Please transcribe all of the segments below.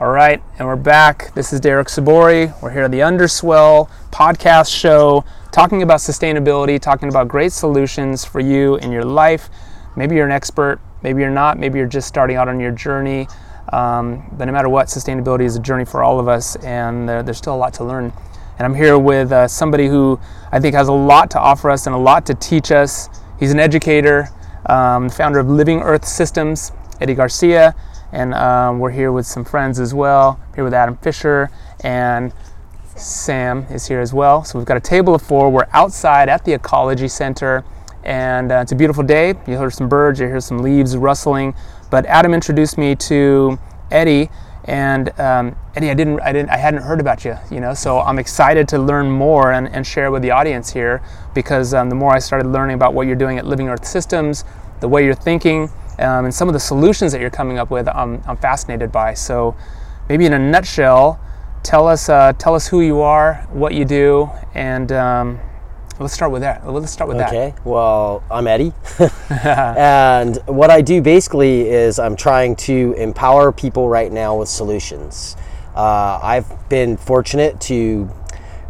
All right, and we're back. This is Derek Sabori. We're here at the Underswell podcast show talking about sustainability, talking about great solutions for you in your life. Maybe you're an expert, maybe you're not, maybe you're just starting out on your journey. Um, but no matter what, sustainability is a journey for all of us, and uh, there's still a lot to learn. And I'm here with uh, somebody who I think has a lot to offer us and a lot to teach us. He's an educator, um, founder of Living Earth Systems, Eddie Garcia and um, we're here with some friends as well. Here with Adam Fischer and Sam is here as well. So we've got a table of four. We're outside at the Ecology Center, and uh, it's a beautiful day. You hear some birds, you hear some leaves rustling. But Adam introduced me to Eddie, and um, Eddie, I didn't, I didn't, I hadn't heard about you, you know. So I'm excited to learn more and, and share with the audience here because um, the more I started learning about what you're doing at Living Earth Systems, the way you're thinking um, and some of the solutions that you're coming up with, I'm, I'm fascinated by. So, maybe in a nutshell, tell us uh, tell us who you are, what you do, and um, let's start with that. Let's start with okay. that. Okay. Well, I'm Eddie, and what I do basically is I'm trying to empower people right now with solutions. Uh, I've been fortunate to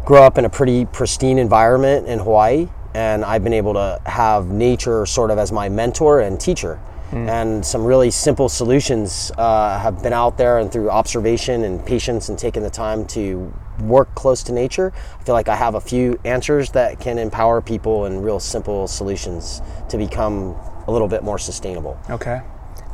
grow up in a pretty pristine environment in Hawaii, and I've been able to have nature sort of as my mentor and teacher. Mm. And some really simple solutions uh, have been out there, and through observation and patience and taking the time to work close to nature, I feel like I have a few answers that can empower people and real simple solutions to become a little bit more sustainable. Okay.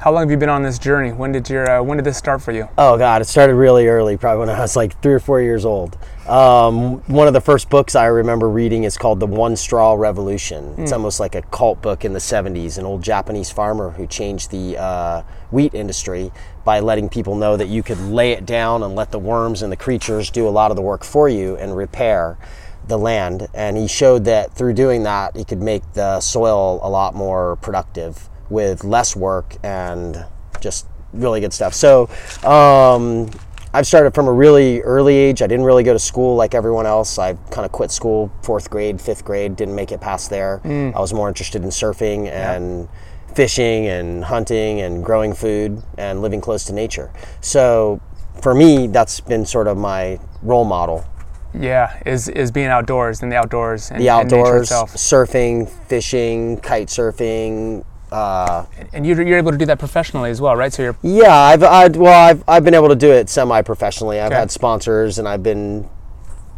How long have you been on this journey? When did your uh, when did this start for you? Oh God, it started really early, probably when I was like three or four years old. Um, one of the first books I remember reading is called The One Straw Revolution. It's mm. almost like a cult book in the 70s. An old Japanese farmer who changed the uh, wheat industry by letting people know that you could lay it down and let the worms and the creatures do a lot of the work for you and repair the land. And he showed that through doing that, he could make the soil a lot more productive with less work and just really good stuff. So um, I've started from a really early age. I didn't really go to school like everyone else. I kind of quit school fourth grade, fifth grade, didn't make it past there. Mm. I was more interested in surfing and yeah. fishing and hunting and growing food and living close to nature. So for me, that's been sort of my role model yeah, is is being outdoors and the outdoors and the outdoors, surfing, fishing, kite surfing, uh, and you're, you're able to do that professionally as well, right? So you're yeah, I've I, well, I've I've been able to do it semi-professionally. I've okay. had sponsors, and I've been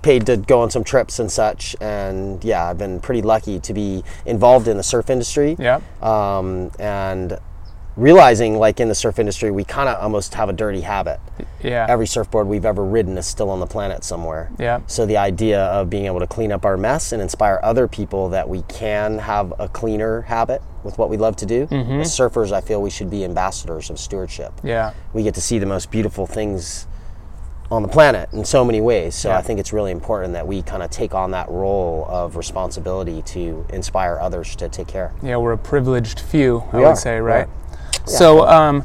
paid to go on some trips and such. And yeah, I've been pretty lucky to be involved in the surf industry. Yeah. Um, and realizing like in the surf industry we kind of almost have a dirty habit yeah every surfboard we've ever ridden is still on the planet somewhere yeah so the idea of being able to clean up our mess and inspire other people that we can have a cleaner habit with what we love to do mm-hmm. as surfers i feel we should be ambassadors of stewardship yeah we get to see the most beautiful things on the planet in so many ways. So yeah. I think it's really important that we kind of take on that role of responsibility to inspire others to take care. Yeah, we're a privileged few, I we would are. say, right? So, um,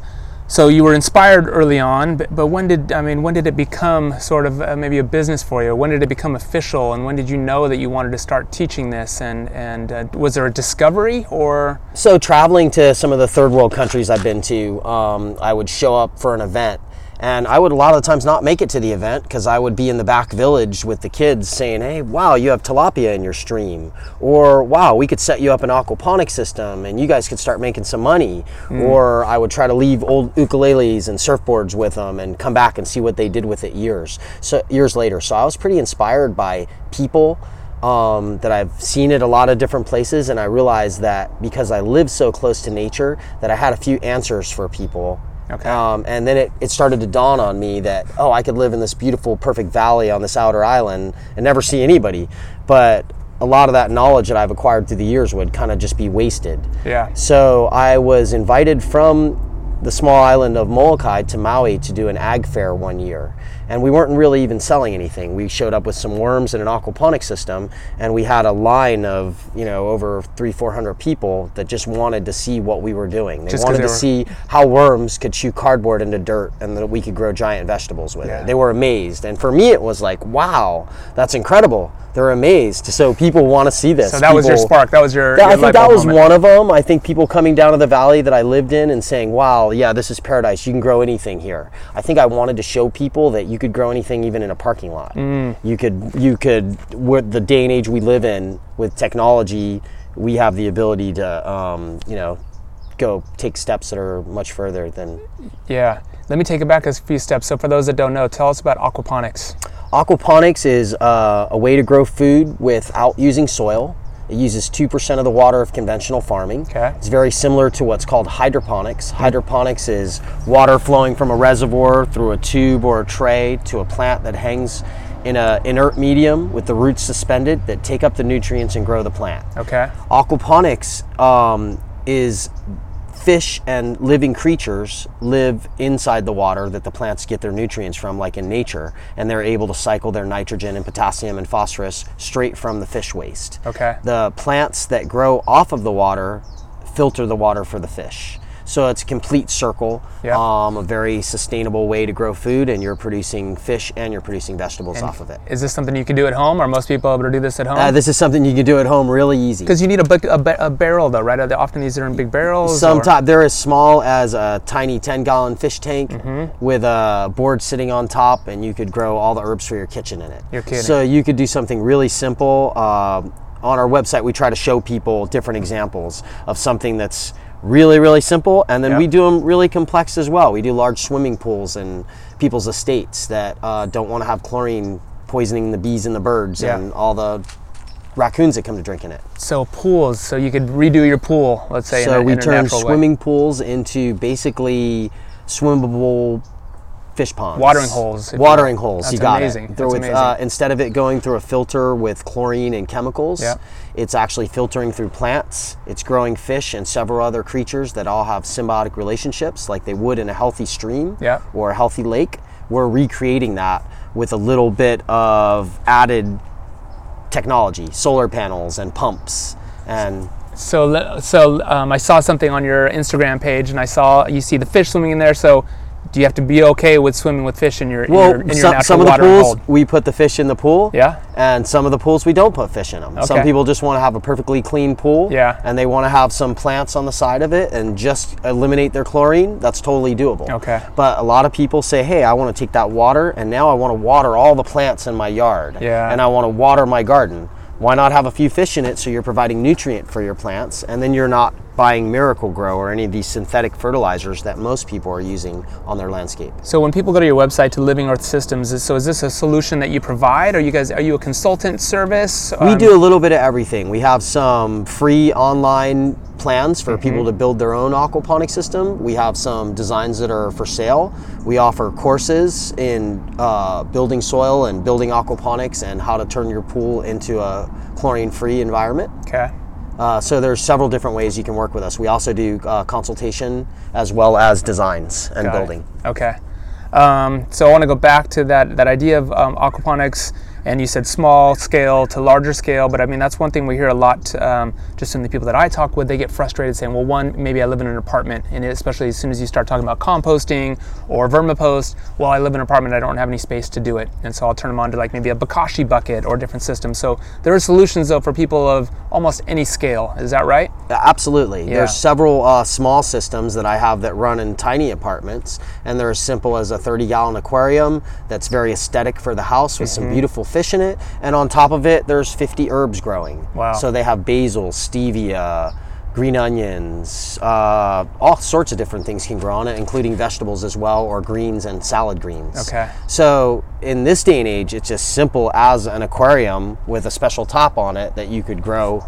so you were inspired early on, but, but, when did I mean when did it become sort of uh, maybe a business for you? When did it become official, and when did you know that you wanted to start teaching this? And and uh, was there a discovery or? So traveling to some of the third world countries I've been to, um, I would show up for an event and I would a lot of the times not make it to the event because I would be in the back village with the kids saying, hey, wow, you have tilapia in your stream. Or, wow, we could set you up an aquaponic system and you guys could start making some money. Mm. Or I would try to leave old ukuleles and surfboards with them and come back and see what they did with it years, so, years later. So I was pretty inspired by people. Um, that I've seen it a lot of different places, and I realized that because I live so close to nature, that I had a few answers for people Okay. Um, and then it, it started to dawn on me that, oh, I could live in this beautiful, perfect valley on this outer island and never see anybody. But a lot of that knowledge that I've acquired through the years would kind of just be wasted. Yeah. So I was invited from the small island of Molokai to Maui to do an ag fair one year and we weren't really even selling anything. We showed up with some worms and an aquaponic system, and we had a line of you know over three, four hundred people that just wanted to see what we were doing. They just wanted they to were... see how worms could chew cardboard into dirt, and that we could grow giant vegetables with yeah. it. They were amazed, and for me, it was like, wow, that's incredible. They're amazed. So people want to see this. So that people, was your spark. That was your. That, your I think that was moment. one of them. I think people coming down to the valley that I lived in and saying, "Wow, wow, yeah, this is paradise. You can grow anything here. I think I wanted to show people that you could grow anything even in a parking lot. You could, you could, with the day and age we live in with technology, we have the ability to, um, you know, go take steps that are much further than Yeah. Let me take it back a few steps. So, for those that don't know, tell us about aquaponics. Aquaponics is uh, a way to grow food without using soil. It uses 2% of the water of conventional farming. Okay. It's very similar to what's called hydroponics. Hydroponics is water flowing from a reservoir through a tube or a tray to a plant that hangs in an inert medium with the roots suspended that take up the nutrients and grow the plant. Okay. Aquaponics um, is fish and living creatures live inside the water that the plants get their nutrients from, like in nature, and they're able to cycle their nitrogen and potassium and phosphorus straight from the fish waste. Okay. The plants that grow off of the water filter the water for the fish. So it's a complete circle, Yeah. um, a very sustainable way to grow food, and you're producing fish and you're producing vegetables off of it. Is this something you can do at home? Are most people able to do this at home? Uh, this is something you can do at home really easy. Because you need a, a, ba- a barrel, though, right? Are they, often these are in big barrels. Sometimes they're as small as a tiny 10 gallon fish tank Mm-hmm. with a board sitting on top, and you could grow all the herbs for your kitchen in it. You're kidding. So you could do something really simple. Um on our website, we try to show people different examples of something that's really, really simple, and then Yeah. we do them really complex as well. We do large swimming pools and people's estates that uh, don't want to have chlorine poisoning the bees and the birds Yeah. and all the raccoons that come to drink in it. So pools, so you could redo your pool, let's say. in So a, we in turn natural way. swimming pools into basically swimmable fish ponds. Watering holes, if you Watering holes. That's you got amazing. it. That's with, amazing. Uh, instead of it going through a filter with chlorine and chemicals, Yeah. it's actually filtering through plants. It's growing fish and several other creatures that all have symbiotic relationships, like they would in a healthy stream Yeah. or a healthy lake. We're recreating that with a little bit of added technology, solar panels and pumps and So, so um, I saw something on your Instagram page, and I saw you see the fish swimming in there. So, do you have to be okay with swimming with fish in your in your, in your some, natural some of the watering pools hold? we put the fish in the pool. Yeah. And some of the pools we don't put fish in them. Some people just want to have a perfectly clean pool. Yeah. And they want to have some plants on the side of it and just eliminate their chlorine. That's totally doable. Okay. But a lot of people say, "Hey, I want to take that water and now I want to water all the plants in my yard. Yeah. And I want to water my garden." Why not have a few fish in it so you're providing nutrient for your plants and then you're not buying Miracle-Gro or any of these synthetic fertilizers that most people are using on their landscape. So when people go to your website to Living Earth Systems, is, so is this a solution that you provide? Are you guys are you a consultant service? We Um, do a little bit of everything. We have some free online plans for people to build their own aquaponic system. We have some designs that are for sale. We offer courses in uh, building soil and building aquaponics and how to turn your pool into a chlorine-free environment. Okay. Uh, so there's several different ways you can work with us. We also do uh, consultation as well as designs and Got it. building. Okay. Um, so I want to go back to that that idea of um, aquaponics, and you said small scale to larger scale. But I mean that's one thing we hear a lot, um, just in the people that I talk with. They get frustrated saying, "Well, one, maybe I live in an apartment, and especially as soon as you start talking about composting or vermipost, well, I live in an apartment, I don't have any space to do it, and so I'll turn them on to like maybe a Bokashi bucket or different systems. So there are solutions though for people of almost any scale. Is that right? Absolutely. Yeah. There's several uh, small systems that I have that run in tiny apartments, and they're as simple as a 30 gallon aquarium that's very aesthetic for the house with Mm-hmm. some beautiful fish in it. And on top of it, there's 50 herbs growing. Wow. So they have basil, stevia, green onions, uh, all sorts of different things can grow on it, including vegetables as well, or greens and salad greens. Okay. So in this day and age, it's as simple as an aquarium with a special top on it that you could grow.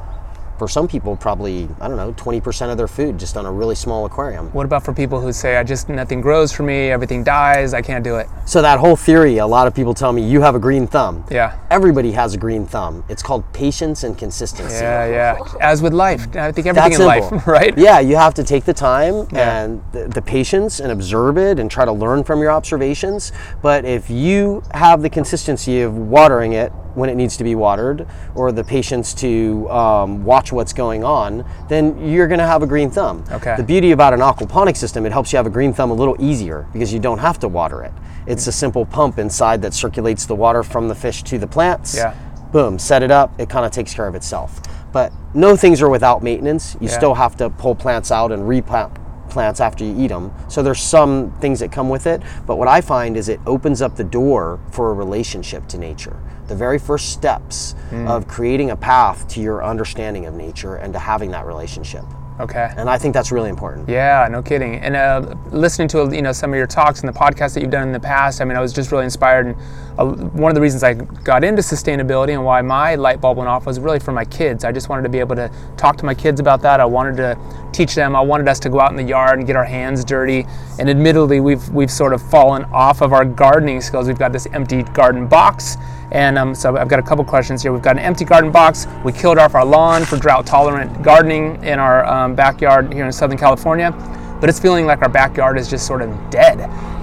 For some people, probably I don't know, twenty percent of their food just on a really small aquarium. What about for people who say, "I just nothing grows for me, everything dies, I can't do it"? So that whole theory, a lot of people tell me you have a green thumb. Yeah. Everybody has a green thumb. It's called patience and consistency. Yeah, yeah. As with life, I think everything That's in simple. life, right? Yeah, you have to take the time Yeah. and the, the patience and observe it and try to learn from your observations. But if you have the consistency of watering it when it needs to be watered, or the patience to um, watch what's going on, then you're going to have a green thumb. Okay. The beauty about an aquaponic system, it helps you have a green thumb a little easier because you don't have to water it. It's a simple pump inside that circulates the water from the fish to the plants Yeah. boom, set it up, it kind of takes care of itself. But no things are without maintenance. You Yeah. still have to pull plants out and replant plants after you eat them. So there's some things that come with it, but what I find is it opens up the door for a relationship to nature. The very first steps hmm. of creating a path to your understanding of nature and to having that relationship. Okay. And I think that's really important. Yeah, no kidding. And uh, listening to you know some of your talks and the podcasts that you've done in the past, I mean, I was just really inspired. And uh, one of the reasons I got into sustainability and why my light bulb went off was really for my kids. I just wanted to be able to talk to my kids about that. I wanted to teach them. I wanted us to go out in the yard and get our hands dirty. And admittedly, we've we've sort of fallen off of our gardening skills. We've got this empty garden box. And um, so I've got a couple questions here. We've got an empty garden box. We killed off our lawn for drought tolerant gardening in our um, backyard here in Southern California. But it's feeling like our backyard is just sort of dead,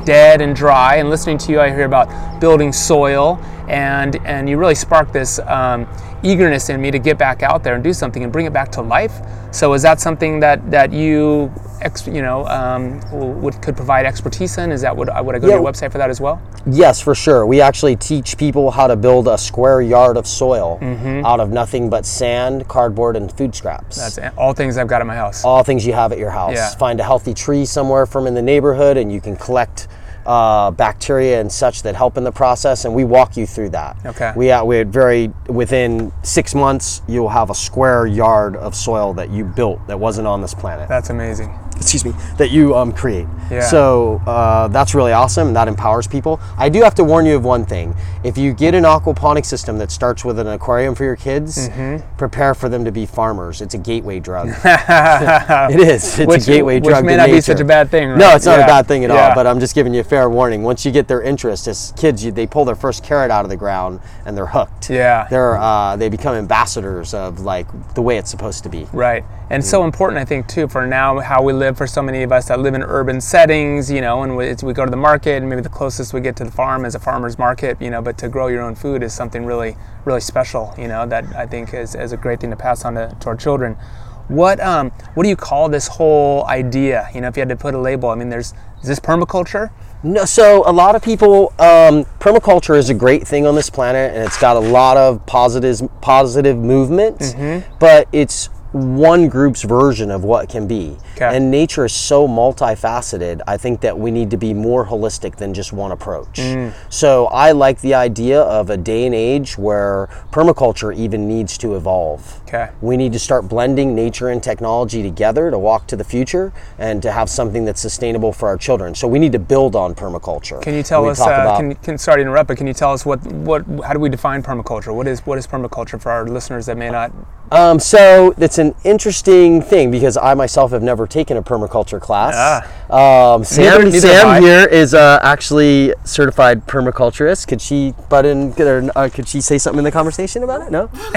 dead and dry. And listening to you, I hear about building soil, and and you really sparked this um, eagerness in me to get back out there and do something and bring it back to life. So is that something that that you, ex, you know, um, would could provide expertise in? Is that would I would I go Yeah. to your website for that as well? Yes, for sure. We actually teach people how to build a square yard of soil out of nothing but sand, cardboard, and food scraps. That's all things I've got at my house. all things you have at your house. Yeah. Find a healthy tree somewhere from in the neighborhood, and you can collect uh, bacteria and such that help in the process. And we walk you through that. Okay. We uh, we had very within six months, you'll have a square yard of soil that you built that wasn't on this planet. That's amazing. excuse me, that you um, create. Yeah. So uh, that's really awesome. and That empowers people. I do have to warn you of one thing. If you get an aquaponic system that starts with an aquarium for your kids, Mm-hmm. prepare for them to be farmers. It's a gateway drug. it is. It's Which- a gateway which drug. may to not be such a bad thing, No, it's not Yeah. a bad thing at Yeah. all. But I'm just giving you a fair warning. Once you get their interest as kids, you, they pull their first carrot out of the ground and they're hooked. Yeah. They're uh, they become ambassadors of like the way it's supposed to be. Right. And so important, I think, too, for now how we live for so many of us that live in urban settings, you know, and we, it's- we go to the market, and maybe the closest we get to the farm is a farmer's market, you know, but to grow your own food is something really, really special, you know, that I think is, is a great thing to pass on to, to our children. What um what do you call this whole idea? You know, if you had to put a label, I mean, there's is this permaculture? No, so a lot of people, um, permaculture is a great thing on this planet, and it's got a lot of positive movement. Mm-hmm. But it's one group's version of what can be. 'Kay. And nature is so multifaceted. I think that we need to be more holistic than just one approach. Mm. So I like the idea of a day and age where permaculture even needs to evolve. Okay. We need to start blending nature and technology together to walk to the future and to have something that's sustainable for our children. So we need to build on permaculture. Can you tell us? Uh, about- can, can sorry to interrupt, but can you tell us what what how do we define permaculture? What is what is permaculture for our listeners that may not? Um, so it's an interesting thing because I myself have never taken a permaculture class. Um, Sam, Neither- neither. Sam here is uh, actually certified permaculturist. Could she butt in? Could, uh, could she say something in the conversation about it? No.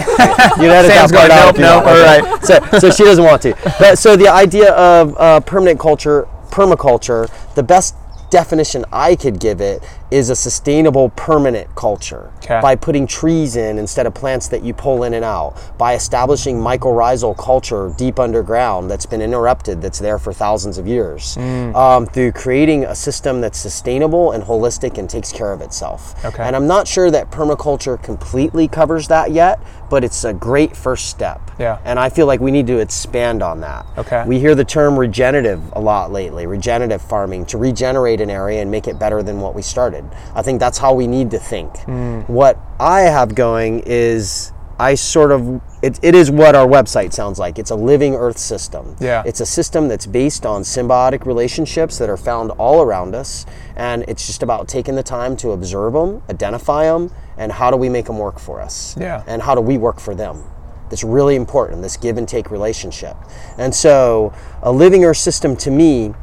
you edit Sam's going, nope, nope. All right. So, so she doesn't want to. But so the idea of uh, permanent culture, permaculture, the best definition I could give it is a sustainable permanent culture Okay. by putting trees in instead of plants that you pull in and out by establishing mycorrhizal culture deep underground that's been interrupted that's there for thousands of years Mm. um, through creating a system that's sustainable and holistic and takes care of itself Okay. and i'm not sure that permaculture completely covers that yet but it's a great first step Yeah. and i feel like we need to expand on that Okay. we hear the term regenerative a lot lately regenerative farming to regenerate an area and make it better than what we started i think that's how we need to think. Hmm. what i have going is i sort of it, it is what our website sounds like. It's a living earth system. Yeah. it's a system that's based on symbiotic relationships that are found all around us and it's just about taking the time to observe them identify them and how do we make them work for us? Yeah. and how do we work for them? That's really important this give and take relationship. And so a living earth system to me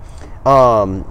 um,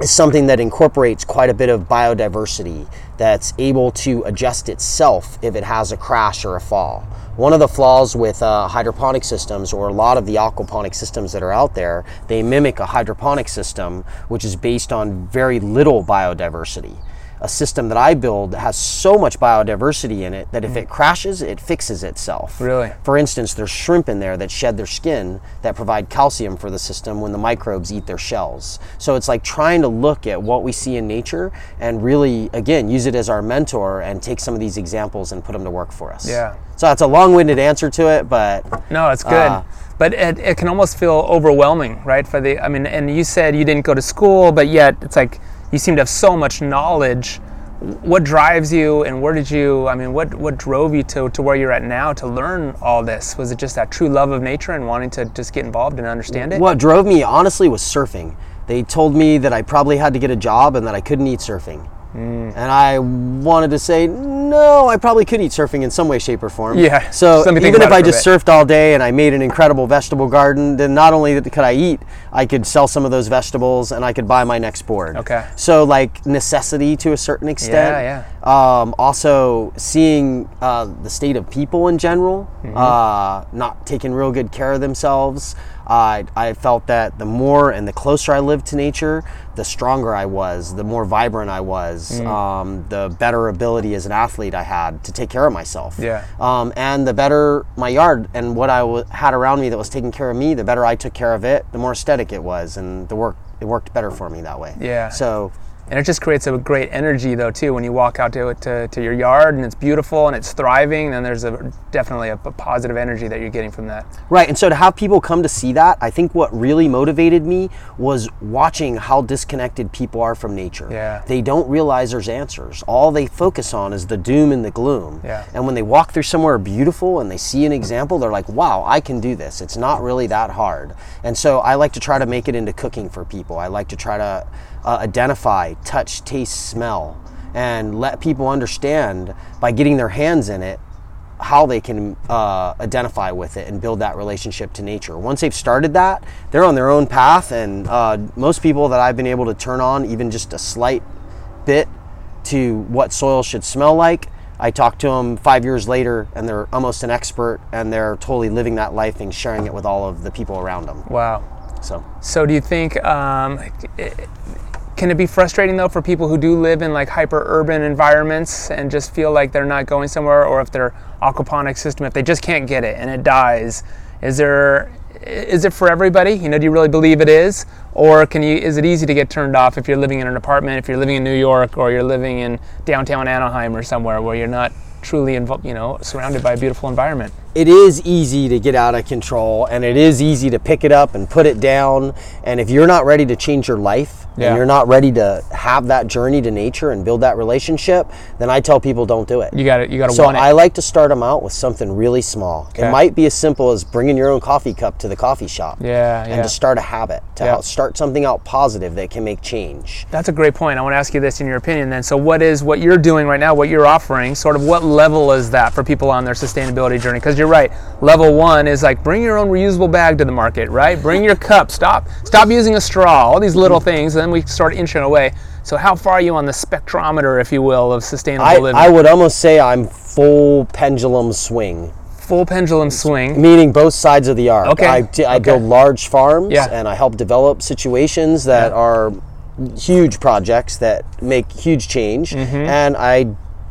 is something that incorporates quite a bit of biodiversity that's able to adjust itself if it has a crash or a fall. One of the flaws with uh, hydroponic systems, or a lot of the aquaponic systems that are out there, they mimic a hydroponic system which is based on very little biodiversity. A system that I build has so much biodiversity in it that if it crashes, it fixes itself. Really? For instance, there's shrimp in there that shed their skin that provide calcium for the system when the microbes eat their shells. So it's like trying to look at what we see in nature and really, again, use it as our mentor and take some of these examples and put them to work for us. Yeah. So that's a long-winded answer to it, but No, it's good. Uh, but it, it can almost feel overwhelming, right? For the, I mean, and you said you didn't go to school, but yet it's like you seem to have so much knowledge. What drives you, and where did you? I mean, what what drove you to to where you're at now to learn all this? Was it just that true love of nature and wanting to just get involved and understand it? what drove me honestly was surfing. They told me that I probably had to get a job and that I couldn't eat surfing. Mm. And I wanted to say, no, I probably could eat surfing in some way, shape, or form. Yeah, So let me think even if I just surfed all day and I made an incredible vegetable garden, then not only could I eat, I could sell some of those vegetables and I could buy my next board. Okay. So like necessity to a certain extent. Yeah, yeah, Um, also seeing uh, the state of people in general, Mm-hmm. uh, not taking real good care of themselves. I I felt that the more and the closer I lived to nature, the stronger I was, the more vibrant I was, Mm. um, the better ability as an athlete I had to take care of myself. Yeah. Um, and the better my yard and what I w- had around me that was taking care of me, the better I took care of it, the more aesthetic it was, and the work it worked better for me that way. Yeah. So And it just creates a great energy though too when you walk out to to, to your yard and it's beautiful and it's thriving. Then there's a definitely a, a positive energy that you're getting from that. Right, and so to have people come to see that, I think what really motivated me was watching how disconnected people are from nature. Yeah. They don't realize there's answers. All they focus on is the doom and the gloom. Yeah. And when they walk through somewhere beautiful and they see an example, they're like, wow, I can do this. It's not really that hard. And so I like to try to make it into cooking for people. I like to try to uh, identify, touch, taste, smell, and let people understand by getting their hands in it how they can uh, identify with it and build that relationship to nature. Once they've started that, they're on their own path. And uh, most people that I've been able to turn on, even just a slight bit to what soil should smell like, I talk to them five years later and they're almost an expert and they're totally living that life and sharing it with all of the people around them. Wow. So. So do you think um, can it be frustrating though for people who do live in like hyper urban environments and just feel like they're not going somewhere, or if their aquaponic system, if they just can't get it and it dies, is there is it for everybody? You know, do you really believe it is, or can you? Is it easy to get turned off if you're living in an apartment, if you're living in New York, or you're living in downtown Anaheim or somewhere where you're not truly involved, you know, surrounded by a beautiful environment? it is easy to get out of control and it is easy to pick it up and put it down and if you're not ready to change your life Yeah. and you're not ready to have that journey to nature and build that relationship then i tell people don't do it You got to You got to so want it. i like to start them out with something really small Okay. it might be as simple as bringing your own coffee cup to the coffee shop yeah, yeah. and to start a habit to Yeah. start something out positive that can make change That's a great point. I want to ask you this in your opinion then. So, what is what you're doing right now, what you're offering, sort of what level is that for people on their sustainability journey? Because you're right. Level one is like bring your own reusable bag to the market, right? Bring your cup. Stop stop using a straw, all these little things. And then we start inching away. So, how far are you on the spectrometer, if you will, of sustainable I, living? I would almost say i'm full pendulum swing Full pendulum swing. meaning both sides of the arc. Okay, I okay. build large farms Yeah. and I help develop situations that Yeah. are huge projects that make huge change. Mm-hmm. And I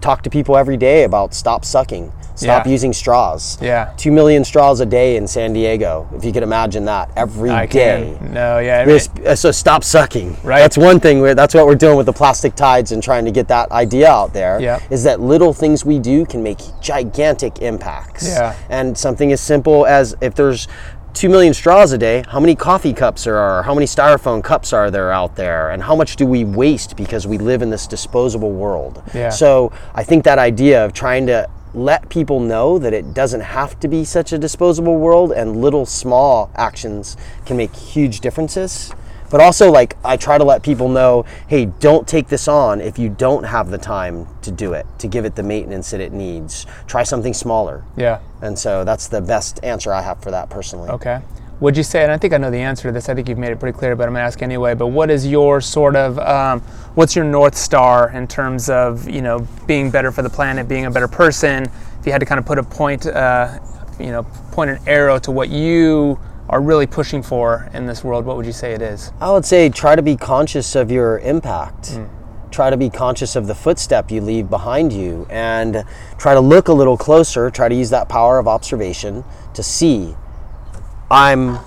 talk to people every day about stop sucking, stop Yeah. using straws. Yeah. Two million straws a day in San Diego, if you could imagine that, every day. I can. No, yeah. I mean, uh, so stop sucking. Right. That's one thing. We're, that's what we're doing with the plastic tides and trying to get that idea out there. Yeah. Is that little things we do can make gigantic impacts. Yeah. And something as simple as if there's two million straws a day, how many coffee cups are there are? How many styrofoam cups are there out there? And how much do we waste because we live in this disposable world? Yeah. So I think that idea of trying to let people know that it doesn't have to be such a disposable world and little small actions can make huge differences. But also, like, I try to let people know hey, don't take this on if you don't have the time to do it, to give it the maintenance that it needs. Try something smaller. yeah. And so that's the best answer I have for that personally. Okay. Would you say, and I think I know the answer to this, I think you've made it pretty clear, but I'm going to ask anyway, but what is your sort of, um, what's your North Star in terms of, you know, being better for the planet, being a better person? If you had to kind of put a point, uh, you know, point an arrow to what you are really pushing for in this world, what would you say it is? I would say try to be conscious of your impact. Hmm. try to be conscious of the footstep you leave behind you and try to look a little closer, try to use that power of observation to see I'm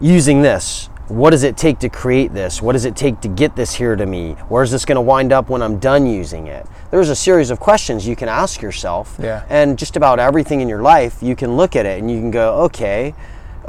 using this. What does it take to create this? What does it take to get this here to me? Where's this going to wind up when I'm done using it? There's a series of questions you can ask yourself. Yeah. And just about everything in your life, you can look at it and you can go, okay,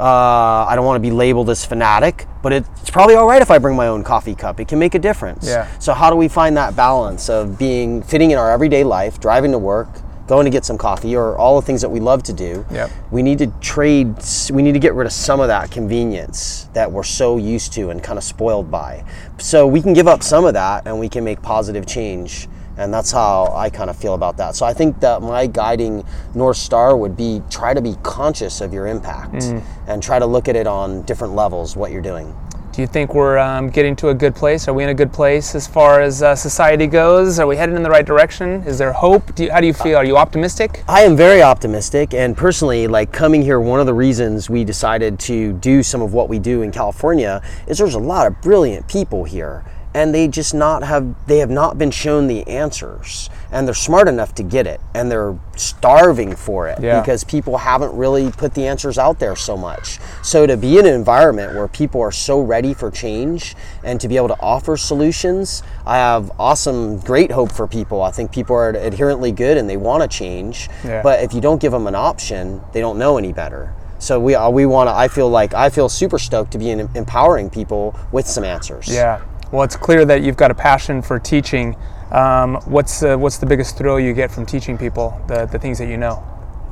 uh, I don't want to be labeled as fanatic, but it's probably all right if I bring my own coffee cup. It can make a difference. Yeah. So how do we find that balance of being fitting in our everyday life, driving to work, going to get some coffee, or all the things that we love to do? Yep. We need to trade. We need to get rid of some of that convenience that we're so used to and kind of spoiled by. So we can give up some of that, and we can make positive change. And that's how I kind of feel about that. So I think that my guiding North Star would be try to be conscious of your impact and try to look at it on different levels, what you're doing. Do you think we're um, getting to a good place? Are we in a good place as far as uh, society goes? Are we heading in the right direction? Is there hope? Do you, how do you feel? Are you optimistic? I am very optimistic, and personally, like coming here, one of the reasons we decided to do some of what we do in California is there's a lot of brilliant people here, and they just not have they have not been shown the answers, and they're smart enough to get it, and they're starving for it Yeah. because people haven't really put the answers out there so much. So to be in an environment where people are so ready for change and to be able to offer solutions, I have awesome, great hope for people. I think people are adherently good and they want to change, Yeah. but if you don't give them an option, they don't know any better. So we uh, we want to. I feel like I feel super stoked to be in, empowering people with some answers. Yeah. Well, it's clear that you've got a passion for teaching. Um, what's uh, what's the biggest thrill you get from teaching people the, the things that you know?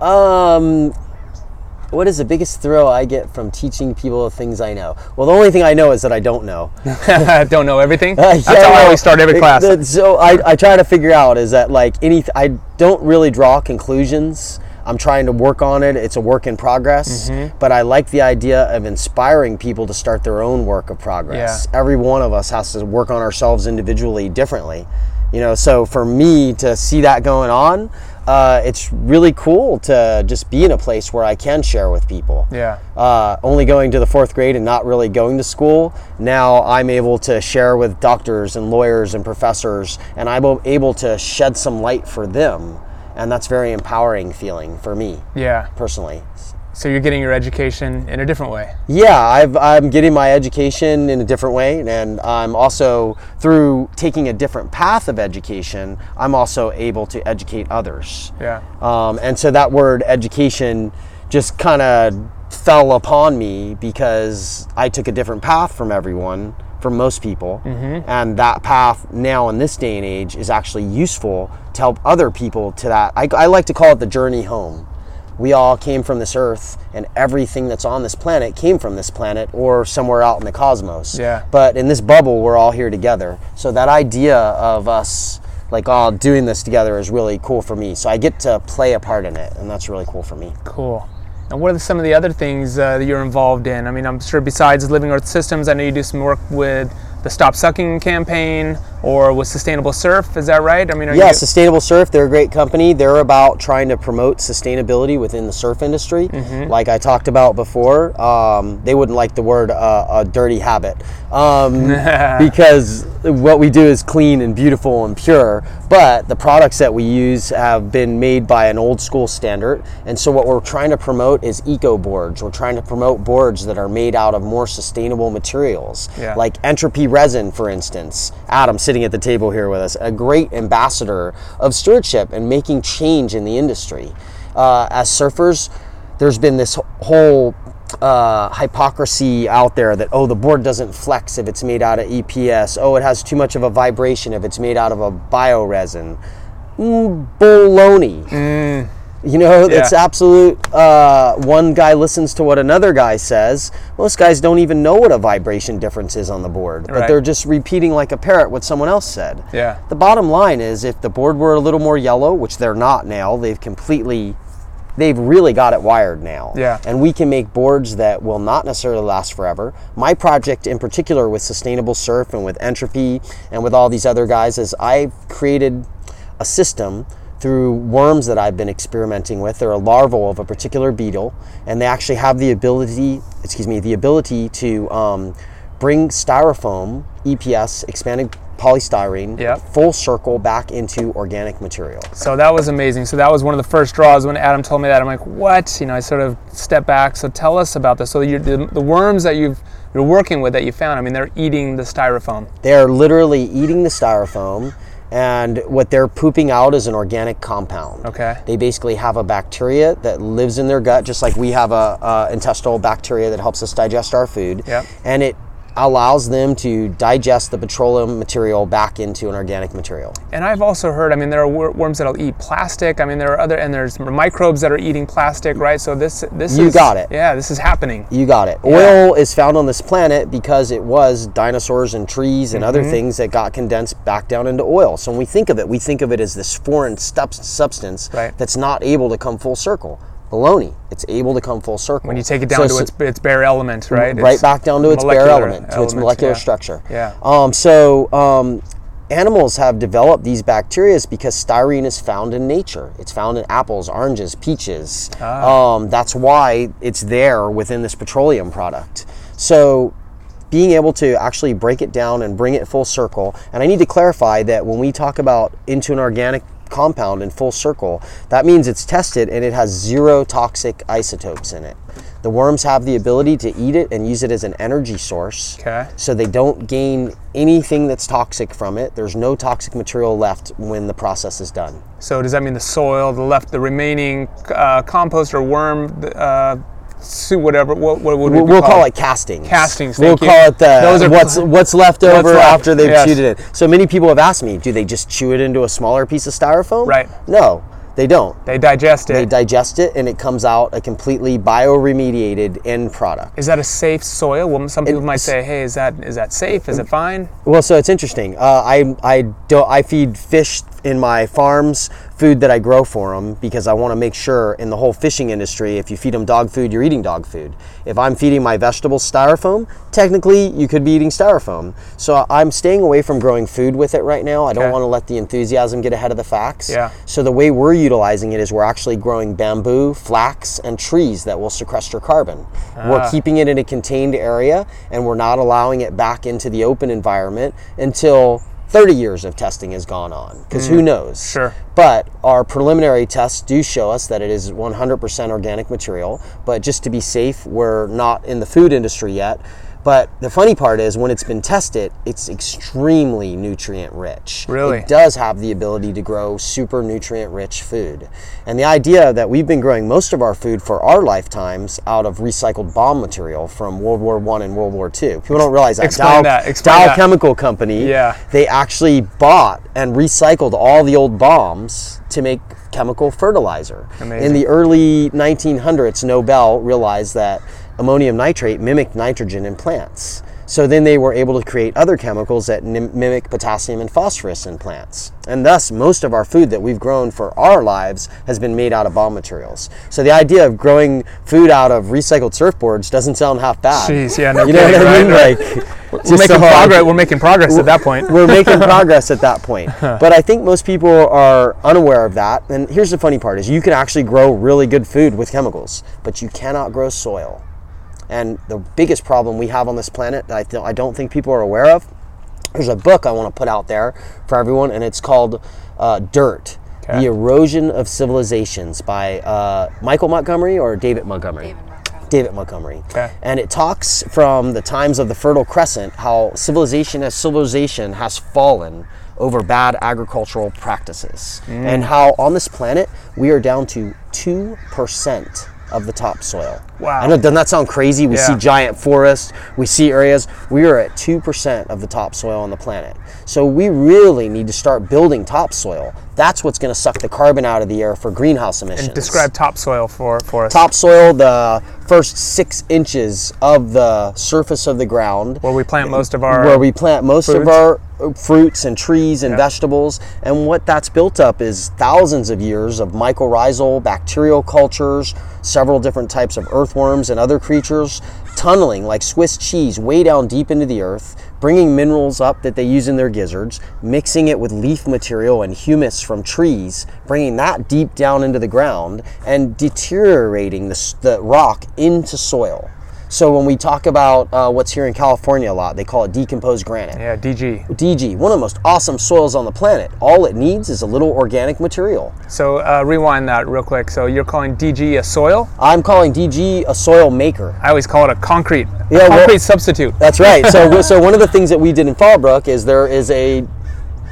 Um, what is the biggest thrill I get from teaching people the things I know? Well, the only thing I know is that I don't know. Don't know everything. Uh, That's how I always start every class. so I, I try to figure out is that like any I don't really draw conclusions. I'm trying to work on it. It's a work in progress, Mm-hmm. but I like the idea of inspiring people to start their own work of progress. Every one of us has to work on ourselves individually differently. You know, so for me to see that going on, uh, it's really cool to just be in a place where I can share with people yeah. uh, only going to the fourth grade and not really going to school, now I'm able to share with doctors and lawyers and professors, and I'm able to shed some light for them. And that's very empowering feeling for me Yeah. personally. So you're getting your education in a different way. Yeah, I've, I'm getting my education in a different way, and I'm also through taking a different path of education. I'm also able to educate others. Yeah. Um, and so that word education just kind of fell upon me because I took a different path from everyone, from most people. Mm-hmm. And that path now in this day and age is actually useful to help other people to that. I, I like to call it the journey home. We all came from this earth, and everything that's on this planet came from this planet or somewhere out in the cosmos. Yeah. But in this bubble, we're all here together. So that idea of us like all doing this together is really cool for me. So I get to play a part in it, and that's really cool for me. Cool. And what are some of the other things uh, that you're involved in? I mean, I'm sure besides Living Earth Systems, I know you do some work with the Stop Sucking campaign or with Sustainable Surf. Is that right? I mean, are Yeah, you, Sustainable Surf, they're a great company. They're about trying to promote sustainability within the surf industry. Mm-hmm. Like I talked about before, um, they wouldn't like the word uh, a dirty habit um, because what we do is clean and beautiful and pure. But the products that we use have been made by an old school standard. And so what we're trying to promote is eco boards. We're trying to promote boards that are made out of more sustainable materials, Yeah. like entropy resin, for instance. Adam sitting at the table here with us, a great ambassador of stewardship and making change in the industry. Uh, as surfers, there's been this whole uh, hypocrisy out there that oh the board doesn't flex if it's made out of EPS. Oh it has too much of a vibration if it's made out of a bioresin. Mm, baloney. You know, it's Yeah. absolute. Uh, one guy listens to what another guy says. Most guys don't even know what a vibration difference is on the board, but Right. they're just repeating like a parrot what someone else said. Yeah. The bottom line is if the board were a little more yellow, which they're not now, they've completely, they've really got it wired now. Yeah. And we can make boards that will not necessarily last forever. My project in particular with Sustainable Surf and with Entropy and with all these other guys is I've created a system through worms that I've been experimenting with. They're a larval of a particular beetle, and they actually have the ability, excuse me, the ability to um, bring styrofoam, EPS, expanded polystyrene Yep. full circle back into organic material. So that was amazing. So that was one of the first draws when Adam told me that. I'm like, what? You know, I sort of stepped back. So tell us about this. So you're, the, the worms that you've you're working with that you found. I mean, they're eating the styrofoam. They're literally eating the styrofoam, and what they're pooping out is an organic compound. Okay. They basically have a bacteria that lives in their gut, just like we have a, a intestinal bacteria that helps us digest our food. Yep. And it allows them to digest the petroleum material back into an organic material. And I've also heard. I mean, there are wor- worms that'll eat plastic. I mean, there are other and there's microbes that are eating plastic, right? So this this You is got it. Yeah, this is happening. You got it. Oil is found on this planet because it was dinosaurs and trees and other mm-hmm. things that got condensed back down into oil. So when we think of it, we think of it as this foreign stub- substance Right. that's not able to come full circle. Baloney. It's able to come full circle. When you take it down So to it's- its bare element, right? right It's back down to its bare element, to its molecular yeah. structure. Yeah. Um, so um, animals have developed these bacteria because styrene is found in nature. It's found in apples, oranges, peaches. Ah. Um, that's why it's there within this petroleum product. So being able to actually break it down and bring it full circle. And I need to clarify that when we talk about into an organic compound in full circle, that means it's tested and it has zero toxic isotopes in it. The worms have the ability to eat it and use it as an energy source. Okay. So they don't gain anything that's toxic from it. There's no toxic material left when the process is done. So does that mean the soil, the left, the remaining uh, compost or worm, uh, soup, whatever? What, what would we we'll call it castings. Castings, We'll you. call it the Those are- what's what's left over left, after they've yes. chewed it in. So many people have asked me, do they just chew it into a smaller piece of styrofoam? Right. No, they don't. They digest it. They digest it and it comes out a completely bioremediated end product. is that a safe soil? Well, some people might say, "Hey, is that is that safe? Is it fine?" Well, so it's interesting. Uh, I I don't I feed fish in my farms food that I grow for them because I want to make sure in the whole fishing industry, if you feed them dog food, you're eating dog food. If I'm feeding my vegetables styrofoam, technically you could be eating styrofoam. So I'm staying away from growing food with it right now. I don't Okay. want to let the enthusiasm get ahead of the facts. Yeah. So the way we're utilizing it is we're actually growing bamboo, flax, and trees that will sequester carbon. We're Ah. keeping it in a contained area and we're not allowing it back into the open environment until 30 years of testing has gone on. Because who knows? Mm. Sure. But our preliminary tests do show us that it is 100% organic material. But just to be safe, we're not in the food industry yet. But the funny part is when it's been tested, it's extremely nutrient rich. Really? It does have the ability to grow super nutrient rich food. And the idea that we've been growing most of our food for our lifetimes out of recycled bomb material from World War One and World War Two. People don't realize that. Explain Dow, that, explain Dow that. Chemical Company, Yeah. they actually bought and recycled all the old bombs to make chemical fertilizer. Amazing. In the early 1900s, Nobel realized that ammonium nitrate mimicked nitrogen in plants. So then they were able to create other chemicals that nim- mimic potassium and phosphorus in plants. And thus, most of our food that we've grown for our lives has been made out of bomb materials. So the idea of growing food out of recycled surfboards doesn't sound half bad. Jeez, yeah, no you know kidding, what I mean? right, Like, We're just making so progress. We're making progress at that point. We're making progress at that point. But I think most people are unaware of that. And here's the funny part is you can actually grow really good food with chemicals, but you cannot grow soil. And the biggest problem we have on this planet that I, th- I don't think people are aware of, there's a book I want to put out there for everyone, and it's called uh, Dirt. Okay. The Erosion of Civilizations by uh, Michael Montgomery or David Montgomery? David Montgomery. David Montgomery. Okay. And it talks from the times of the Fertile Crescent how civilization as civilization has fallen over bad agricultural practices. Mm. And how on this planet we are down to 2% of the topsoil. Wow. I know, doesn't that sound crazy? We see giant forests, we see areas. We are at 2% of the topsoil on the planet. So we really need to start building topsoil. That's what's going to suck the carbon out of the air for greenhouse emissions And Describe topsoil for for us. topsoil, the first six inches of the surface of the ground, where we plant most of our. where we plant most of our fruits and trees and vegetables. And what that's built up is thousands of years of mycorrhizal bacterial cultures, several different types of earthworms and other creatures tunneling like Swiss cheese way down deep into the earth, bringing minerals up that they use in their gizzards, mixing it with leaf material and humus from trees, bringing that deep down into the ground and deteriorating the, the rock into soil. So when we talk about uh, what's here in California a lot, they call it decomposed granite. Yeah, DG. DG, one of the most awesome soils on the planet. All it needs is a little organic material. So uh, rewind that real quick. So you're calling DG a soil? I'm calling DG a soil maker. I always call it a concrete, Yeah, a well- concrete substitute. That's right. So, so one of the things that we did in Fallbrook is there is a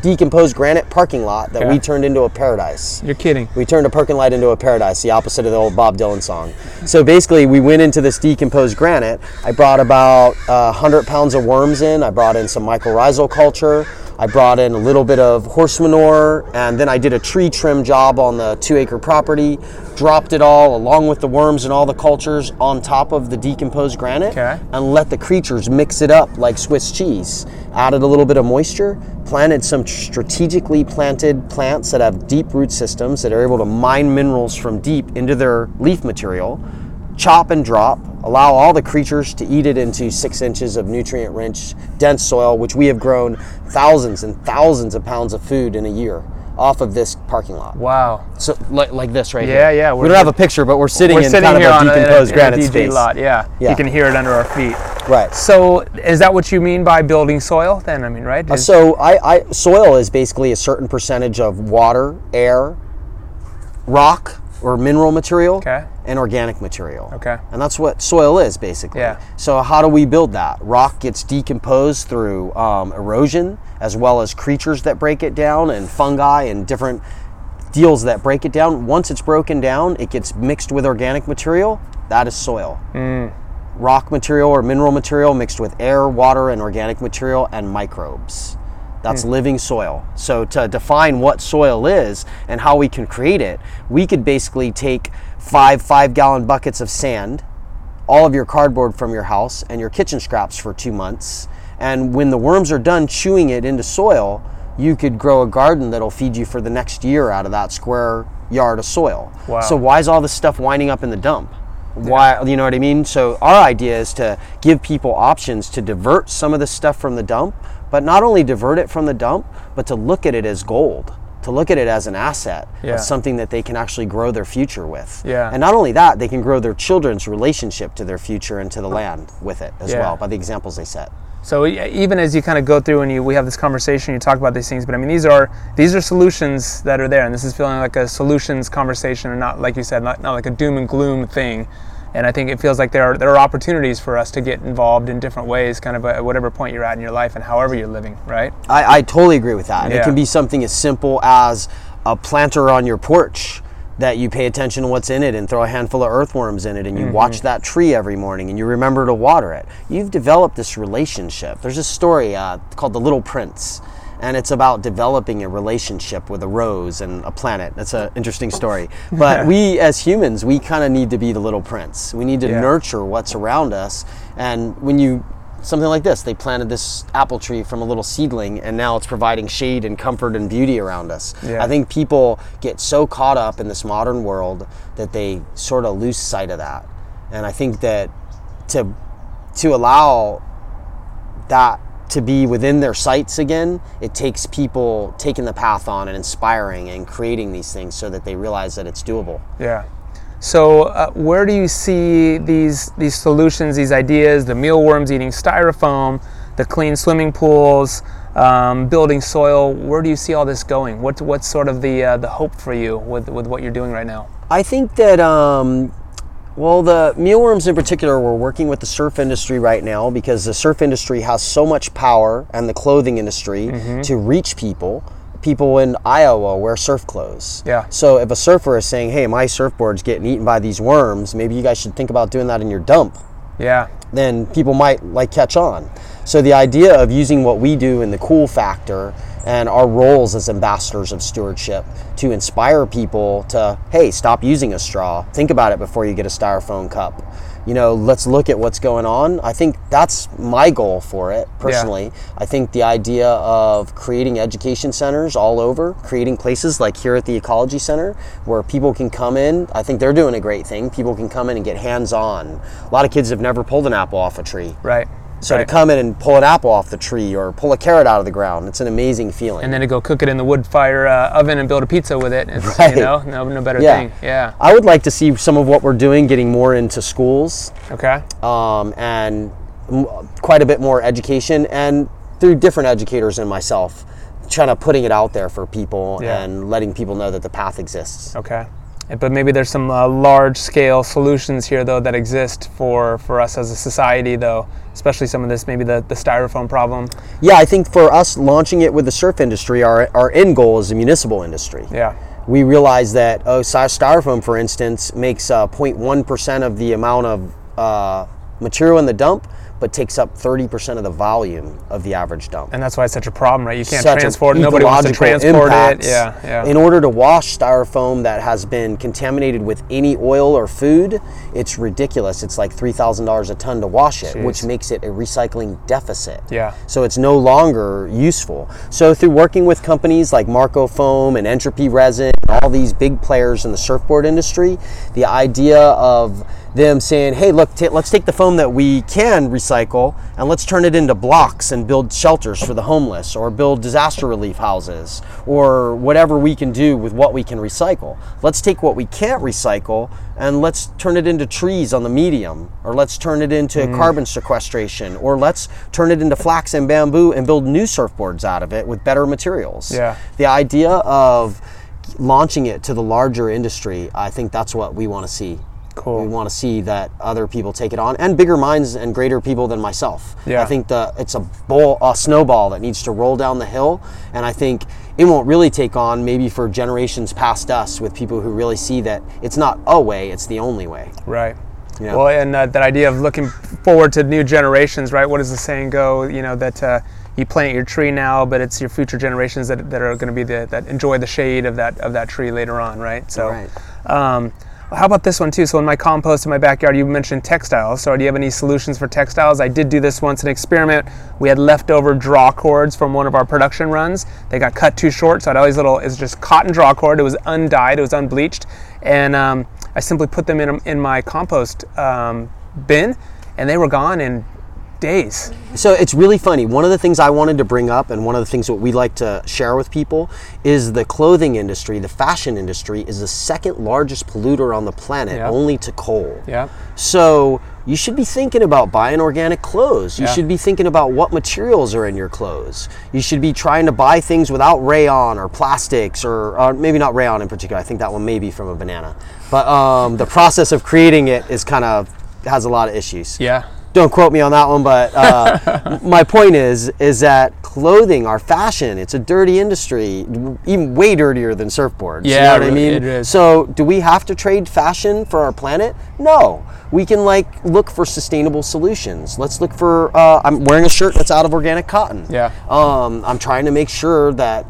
decomposed granite parking lot that we turned into a paradise. You're kidding. We turned a parking lot into a paradise, the opposite of the old Bob Dylan song. So basically, we went into this decomposed granite. I brought about uh, 100 pounds of worms in. I brought in some mycorrhizal culture. I brought in a little bit of horse manure, and then I did a tree trim job on the two acre property. Dropped it all along with the worms and all the cultures on top of the decomposed granite, Okay. and let the creatures mix it up like Swiss cheese. Added a little bit of moisture, planted some strategically planted plants that have deep root systems that are able to mine minerals from deep into their leaf material, chop and drop, allow all the creatures to eat it into six inches of nutrient rich, dense soil, which we have grown thousands and thousands of pounds of food in a year off of this parking lot. Wow. So like, like this right Yeah, here. yeah, We we're- don't have a picture, but we're sitting We're in sitting kind here of a on a, in a- decomposed in a granite space. lot. Yeah. Yeah. You can hear it under our feet. Right. So is that what you mean by building soil? Then I mean, right? Uh, is- So I, I soil is basically a certain percentage of water, air, rock or mineral material, Okay. and organic material. Okay. And that's what soil is basically. Yeah. So how do we build that? Rock gets decomposed through um, erosion, as well as creatures that break it down, and fungi and different deals that break it down. Once it's broken down, it gets mixed with organic material. That is soil. Rock material or mineral material mixed with air, water, and organic material and microbes. That's hmm. living soil. So, to define what soil is and how we can create it, we could basically take five five gallon buckets of sand, all of your cardboard from your house, and your kitchen scraps for two months. And when the worms are done chewing it into soil, you could grow a garden that'll feed you for the next year out of that square yard of soil. Wow. So, why is all this stuff winding up in the dump? Why, you know what I mean? So, our idea is to give people options to divert some of the stuff from the dump, but not only divert it from the dump, but to look at it as gold, to look at it as an asset, Yeah. as something that they can actually grow their future with. Yeah. And not only that, they can grow their children's relationship to their future and to the land with it as Yeah. well by the examples they set. So even as you kind of go through and you we have this conversation, you talk about these things, but I mean these are these are solutions that are there, and this is feeling like a solutions conversation, and not like you said, not, not like a doom and gloom thing. And I think it feels like there are there are opportunities for us to get involved in different ways, kind of at whatever point you're at in your life and however you're living, right? I, I totally agree with that. And Yeah. it can be something as simple as a planter on your porch that you pay attention to what's in it and throw a handful of earthworms in it and you watch that tree every morning and you remember to water it. You've developed this relationship. There's a story uh, called The Little Prince. And it's about developing a relationship with a rose and a planet. That's an interesting story. But we, as humans, we kind of need to be the little prince. We need to Yeah. nurture what's around us. And when you something like this. They planted this apple tree from a little seedling, and now it's providing shade and comfort and beauty around us. Yeah. I think people get so caught up in this modern world that they sort of lose sight of that. And I think that to to allow that to be within their sights again, it takes people taking the path on and inspiring and creating these things so that they realize that it's doable. Yeah. So, uh, where do you see these these solutions, these ideas, the mealworms eating styrofoam, the clean swimming pools, um, building soil? Where do you see all this going? What's what's sort of the uh, the hope for you with with what you're doing right now? I think that, um, well, the mealworms in particular, we're working with the surf industry right now because the surf industry has so much power and the clothing industry mm-hmm. to reach people. People in Iowa wear surf clothes. Yeah. So if a surfer is saying, hey, my surfboard's getting eaten by these worms, maybe you guys should think about doing that in your dump Yeah. then people might like catch on. So the idea of using what we do in the cool factor and our roles as ambassadors of stewardship to inspire people to hey stop using a straw. Think about it before you get a styrofoam cup. You know let's look at what's going on. I think that's my goal for it personally. I think the idea of creating education centers all over creating places like here at the ecology center where people can come in. I think they're doing a great thing. People can come in and get hands on a lot of kids have never pulled an apple off a tree. Right. So Right. to come in and pull an apple off the tree or pull a carrot out of the ground, it's an amazing feeling. And then to go cook it in the wood fire uh, oven and build a pizza with it. It's, Right. You know, no, no better Yeah. thing. Yeah. I would like to see some of what we're doing getting more into schools Okay. um, and m- quite a bit more education and through different educators and myself, trying to putting it out there for people Yeah. and letting people know that the path exists. Okay. But maybe there's some uh, large scale solutions here, though, that exist for, for us as a society, though, especially some of this, maybe the, the styrofoam problem. Yeah, I think for us launching it with the surf industry, our, our end goal is the municipal industry. Yeah. we realized that oh, styrofoam, for instance, makes uh, 0.1% of the amount of uh, material in the dump, but takes up 30% of the volume of the average dump. And that's why it's such a problem, right? You can't Such transport it. Nobody wants to transport impact. it. Yeah. Yeah. In order to wash styrofoam that has been contaminated with any oil or food, it's ridiculous. It's like $3,000 a ton to wash it, which makes it a recycling deficit. Yeah. So it's no longer useful. So through working with companies like Marko Foam and Entropy Resin, all these big players in the surfboard industry, the idea of them saying, "Hey, look, ta let's take the foam that we can recycle and let's turn it into blocks and build shelters for the homeless, or build disaster relief houses, or whatever we can do with what we can recycle. Let's take what we can't recycle and let's turn it into trees on the medium, or let's turn it into Mm. carbon sequestration, or let's turn it into flax and bamboo and build new surfboards out of it with better materials. Yeah. The idea of launching it to the larger industry, I think that's what we want to see. Cool. We want to see that other people take it on, and bigger minds and greater people than myself. Yeah. I think the it's a bowl, a snowball that needs to roll down the hill, and I think it won't really take on maybe for generations past us with people who really see that it's not a way, it's the only way. Right. Yeah. Well, and uh, that idea of looking forward to new generations, right? What does the saying go? You know that uh, you plant your tree now, but it's your future generations that, that are going to be the that enjoy the shade of that of that tree later on, right? So, Right. um, how about this one too? So in my compost in my backyard, you mentioned textiles. So do you have any solutions for textiles? I did do this once an experiment. We had leftover draw cords from one of our production runs. They got cut too short, so I had all these little. It's just cotton draw cord. It was undyed. It was unbleached, and um, I simply put them in in my compost um, bin, and they were gone in days. So it's really funny. One of the things I wanted to bring up, and one of the things that we like to share with people, is the clothing industry, the fashion industry, is the second largest polluter on the planet, only to coal. Yeah. So you should be thinking about buying organic clothes. You Yeah. should be thinking about what materials are in your clothes. You should be trying to buy things without rayon or plastics, or, or maybe not rayon in particular. I think that one may be from a banana. But um, the process of creating it is kind of has a lot of issues Yeah. Don't quote me on that one, but uh, my point is is that clothing, our fashion, it's a dirty industry, even way dirtier than surfboards. you Yeah, know what I mean. it is. So, do we have to trade fashion for our planet? No. We can like look for sustainable solutions. Let's look for. Uh, I'm wearing a shirt that's out of organic cotton. Yeah. Um, I'm trying to make sure that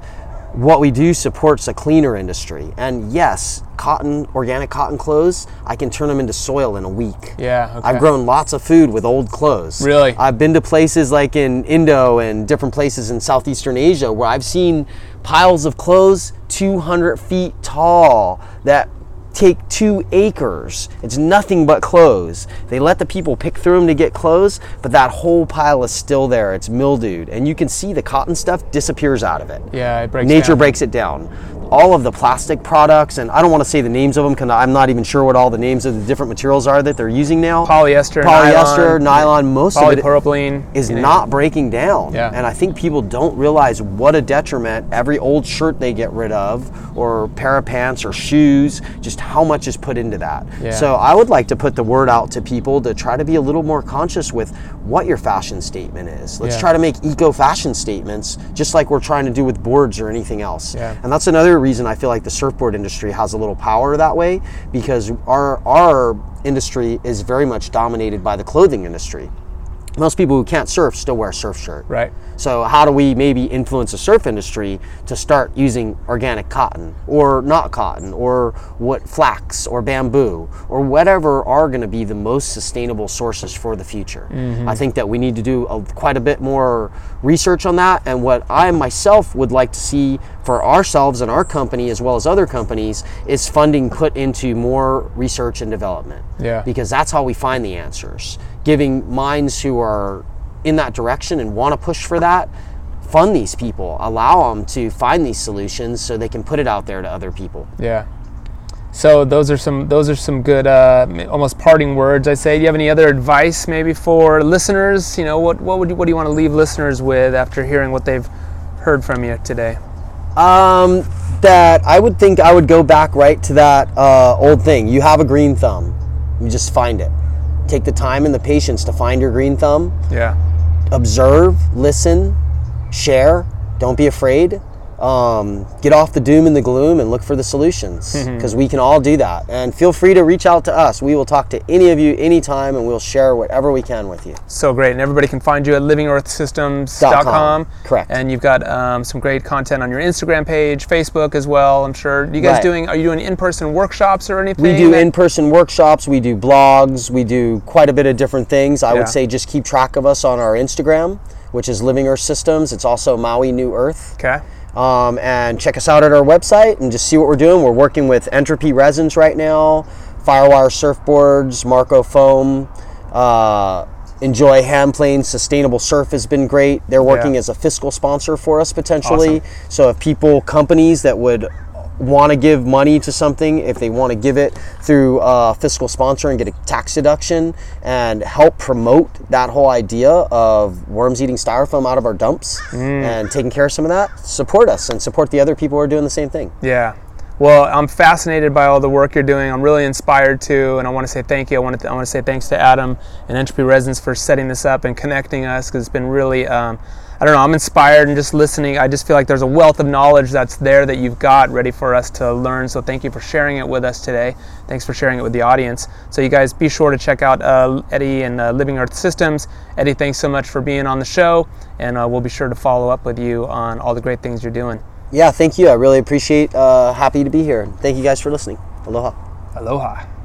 what we do supports a cleaner industry. And yes, cotton, organic cotton clothes, I can turn them into soil in a week. Yeah, okay. I've grown lots of food with old clothes. Really? I've been to places like in Indo and different places in Southeastern Asia where I've seen piles of clothes 200 feet tall that take two acres. It's nothing but clothes. They let the people pick through them to get clothes, but that whole pile is still there. It's mildewed. And you can see the cotton stuff disappears out of it. Yeah, it breaks Nature down. breaks it down. All of the plastic products, and I don't want to say the names of them because I'm not even sure what all the names of the different materials are that they're using now. Polyester, polyester, nylon, nylon, most of it Polypropylene is you know. not breaking down. Yeah. And I think people don't realize what a detriment every old shirt they get rid of, or pair of pants or shoes, just how much is put into that. Yeah. So I would like to put the word out to people to try to be a little more conscious with what your fashion statement is. Let's Yeah. try to make eco fashion statements just like we're trying to do with boards or anything else. Yeah. And that's another reason I feel like the surfboard industry has a little power that way because our our industry is very much dominated by the clothing industry. Most people who can't surf still wear a surf shirt. Right. So how do we maybe influence the surf industry to start using organic cotton or not cotton or what flax or bamboo or whatever are going to be the most sustainable sources for the future? Mm-hmm. I think that we need to do a, quite a bit more research on that and what I myself would like to see for ourselves and our company as well as other companies is funding put into more research and development Yeah. because that's how we find the answers. Giving minds who are in that direction and want to push for that, fund these people, allow them to find these solutions so they can put it out there to other people. Yeah. So those are some those are some good uh, almost parting words. I say. Do you have any other advice maybe for listeners? You know, what what would you, what do you want to leave listeners with after hearing what they've heard from you today? Um, that I would think I would go back right to that uh, old thing. You have a green thumb, you just find it. Take the time and the patience to find your green thumb. Yeah. Observe, listen, share. Don't be afraid. Um, get off the doom and the gloom and look for the solutions because we can all do that. And feel free to reach out to us. We will talk to any of you anytime and we'll share whatever we can with you. So great, and everybody can find you at livingearthsystems.com. com. Correct. And you've got um, some great content on your Instagram page, Facebook as well. I'm sure. You guys Right. doing? Are you doing in-person workshops or anything? We do in-person workshops. We do blogs. We do quite a bit of different things. I Yeah. would say just keep track of us on our Instagram, which is Living Earth Systems. It's also Maui New Earth. Okay. Um, and check us out at our website and just see what we're doing. We're working with Entropy Resins right now, Firewire Surfboards, Marko Foam. Uh, Enjoy Hand Planes, Sustainable Surf has been great. They're working Yeah. as a fiscal sponsor for us potentially. Awesome. So if people, companies that would want to give money to something, if they want to give it through a fiscal sponsor and get a tax deduction and help promote that whole idea of worms eating styrofoam out of our dumps and taking care of some of that, support us and support the other people who are doing the same thing. Yeah. Well, I'm fascinated by all the work you're doing. I'm really inspired to, and I want to say thank you. I want to, I want to say thanks to Adam and Entropy Resins for setting this up and connecting us because it's been really, um, I don't know, I'm inspired and just listening. I just feel like there's a wealth of knowledge that's there that you've got ready for us to learn. So thank you for sharing it with us today. Thanks for sharing it with the audience. So you guys be sure to check out uh, Eddie and uh, Living Earth Systems. Eddie, thanks so much for being on the show, and uh, we'll be sure to follow up with you on all the great things you're doing. Yeah, thank you. I really appreciate. Uh, happy to be here. Thank you guys for listening. Aloha. Aloha.